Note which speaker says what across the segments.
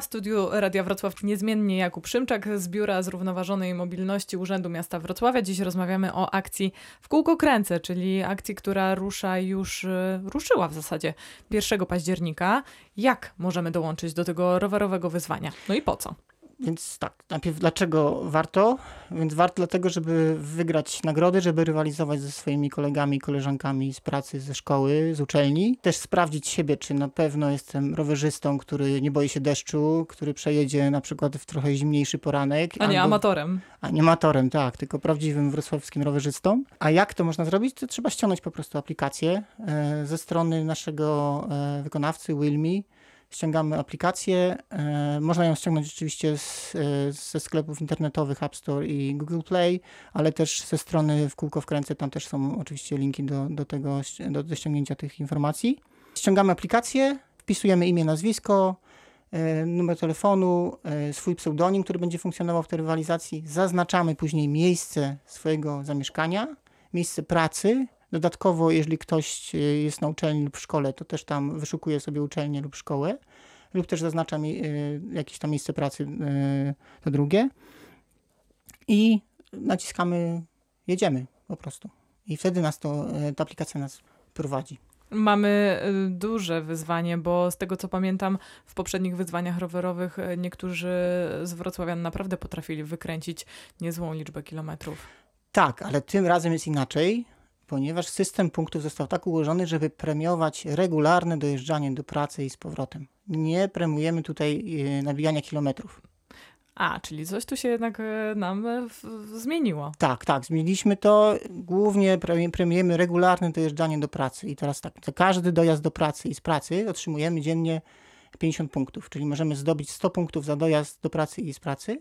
Speaker 1: W studiu Radia Wrocław niezmiennie Jakub Szymczak z Biura Zrównoważonej Mobilności Urzędu Miasta Wrocławia. Dziś rozmawiamy o akcji W kółko kręcę, czyli akcji, która rusza już, e, ruszyła w zasadzie 1 października. Jak możemy dołączyć do tego rowerowego wyzwania? No i po co?
Speaker 2: Więc tak, najpierw dlaczego warto? Więc warto dlatego, żeby wygrać nagrody, żeby rywalizować ze swoimi kolegami, koleżankami z pracy, ze szkoły, z uczelni. Też sprawdzić siebie, czy na pewno jestem rowerzystą, który nie boi się deszczu, który przejedzie na przykład w trochę zimniejszy poranek.
Speaker 1: A nie
Speaker 2: albo-
Speaker 1: amatorem.
Speaker 2: A nie amatorem, tak, tylko prawdziwym wrocławskim rowerzystą. A jak to można zrobić? To trzeba ściągnąć po prostu aplikację e, ze strony naszego e, wykonawcy Wilmi. Ściągamy aplikację. E, można ją ściągnąć oczywiście z, e, ze sklepów internetowych App Store i Google Play, ale też ze strony w kółko wkręcę. Tam też są oczywiście linki do, do tego, do, do ściągnięcia tych informacji. Ściągamy aplikację, wpisujemy imię, nazwisko, e, numer telefonu, swój pseudonim, który będzie funkcjonował w tej rywalizacji. Zaznaczamy później miejsce swojego zamieszkania, miejsce pracy. Dodatkowo, jeżeli ktoś e, jest na uczelni lub w szkole, to też tam wyszukuje sobie uczelnię lub szkołę, lub też zaznacza mi, e, jakieś tam miejsce pracy, e, to drugie. I naciskamy, jedziemy po prostu. I wtedy nas to, ta aplikacja nas prowadzi.
Speaker 1: Mamy y, duże wyzwanie, bo z tego co pamiętam, w poprzednich wyzwaniach rowerowych y, niektórzy z Wrocławian naprawdę potrafili wykręcić niezłą liczbę kilometrów.
Speaker 2: Tak, ale tym razem jest inaczej, ponieważ system punktów został tak ułożony, żeby premiować regularne dojeżdżanie do pracy i z powrotem. Nie premiujemy tutaj e, nabijania kilometrów.
Speaker 1: A, czyli coś tu się jednak y, nam y, zmieniło.
Speaker 2: Tak, tak, zmieniliśmy to. Głównie premi- premiujemy regularne dojeżdżanie do pracy. I teraz tak, za każdy dojazd do pracy i z pracy otrzymujemy dziennie 50 punktów, czyli możemy zdobyć 100 punktów za dojazd do pracy i z pracy.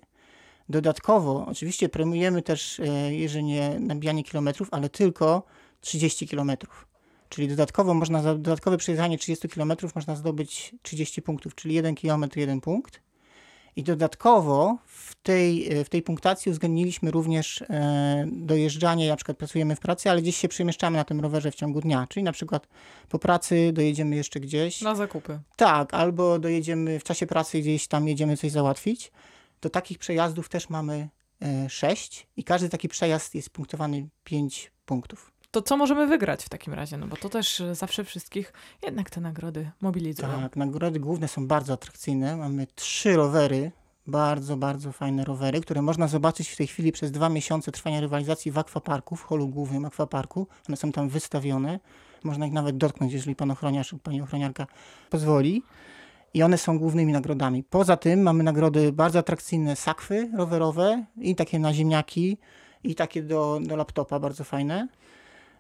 Speaker 2: Dodatkowo, oczywiście premiujemy też, e, jeżeli nie nabijanie kilometrów, ale tylko 30 kilometrów. Czyli dodatkowo można, za dodatkowe przejechanie 30 kilometrów można zdobyć 30 punktów, czyli 1 kilometr, 1 punkt. I dodatkowo w tej, e, w tej punktacji uwzględniliśmy również e, dojeżdżanie, na przykład pracujemy w pracy, ale gdzieś się przemieszczamy na tym rowerze w ciągu dnia, czyli na przykład po pracy dojedziemy jeszcze gdzieś.
Speaker 1: Na zakupy.
Speaker 2: Tak, albo dojedziemy w czasie pracy gdzieś tam jedziemy coś załatwić. To takich przejazdów też mamy e, 6 i każdy taki przejazd jest punktowany 5 punktów.
Speaker 1: To co możemy wygrać w takim razie? No bo to też y, zawsze wszystkich jednak te nagrody mobilizują.
Speaker 2: Tak, nagrody główne są bardzo atrakcyjne. Mamy trzy rowery, bardzo, bardzo fajne rowery, które można zobaczyć w tej chwili przez dwa miesiące trwania rywalizacji w akwaparku, w holu głównym akwaparku. One są tam wystawione. Można ich nawet dotknąć, jeżeli pan ochroniarz lub pani ochroniarka pozwoli. I one są głównymi nagrodami. Poza tym mamy nagrody bardzo atrakcyjne sakwy rowerowe i takie na ziemniaki i takie do, do laptopa bardzo fajne.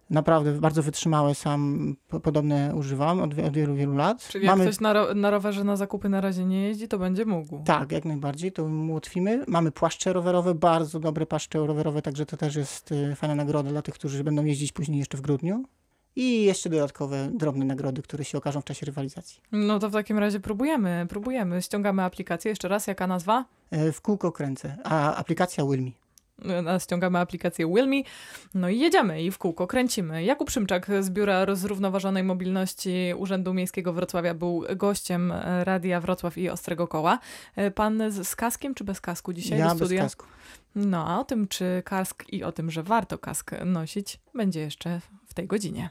Speaker 2: Naprawdę bardzo wytrzymałe, sam po- podobne używam od, od wielu, wielu lat.
Speaker 1: Czyli jak ktoś na, ro- na rowerze na zakupy na razie nie jeździ, to będzie mógł.
Speaker 2: Tak, jak najbardziej, to mu ułatwimy. Mamy płaszcze rowerowe, bardzo dobre płaszcze rowerowe, także to też jest y, fajna nagroda dla tych, którzy będą jeździć później jeszcze w grudniu. I jeszcze dodatkowe drobne nagrody, które się okażą w czasie rywalizacji.
Speaker 1: No to w takim razie próbujemy, próbujemy. Ściągamy aplikację. Jeszcze raz, jaka nazwa?
Speaker 2: E, W kółko kręcę, a aplikacja Wilmi.
Speaker 1: E, Ściągamy aplikację Wilmi, no i jedziemy i w kółko kręcimy. Jakub Szymczak z Biura Zrównoważonej Mobilności Urzędu Miejskiego Wrocławia był gościem e, Radia Wrocław i Ostrego Koła. Pan z, kaskiem czy bez kasku dzisiaj
Speaker 2: ja
Speaker 1: do
Speaker 2: bez
Speaker 1: studia?
Speaker 2: kasku.
Speaker 1: No a o tym, czy kask i o tym, że warto kask nosić, będzie jeszcze w tej godzinie.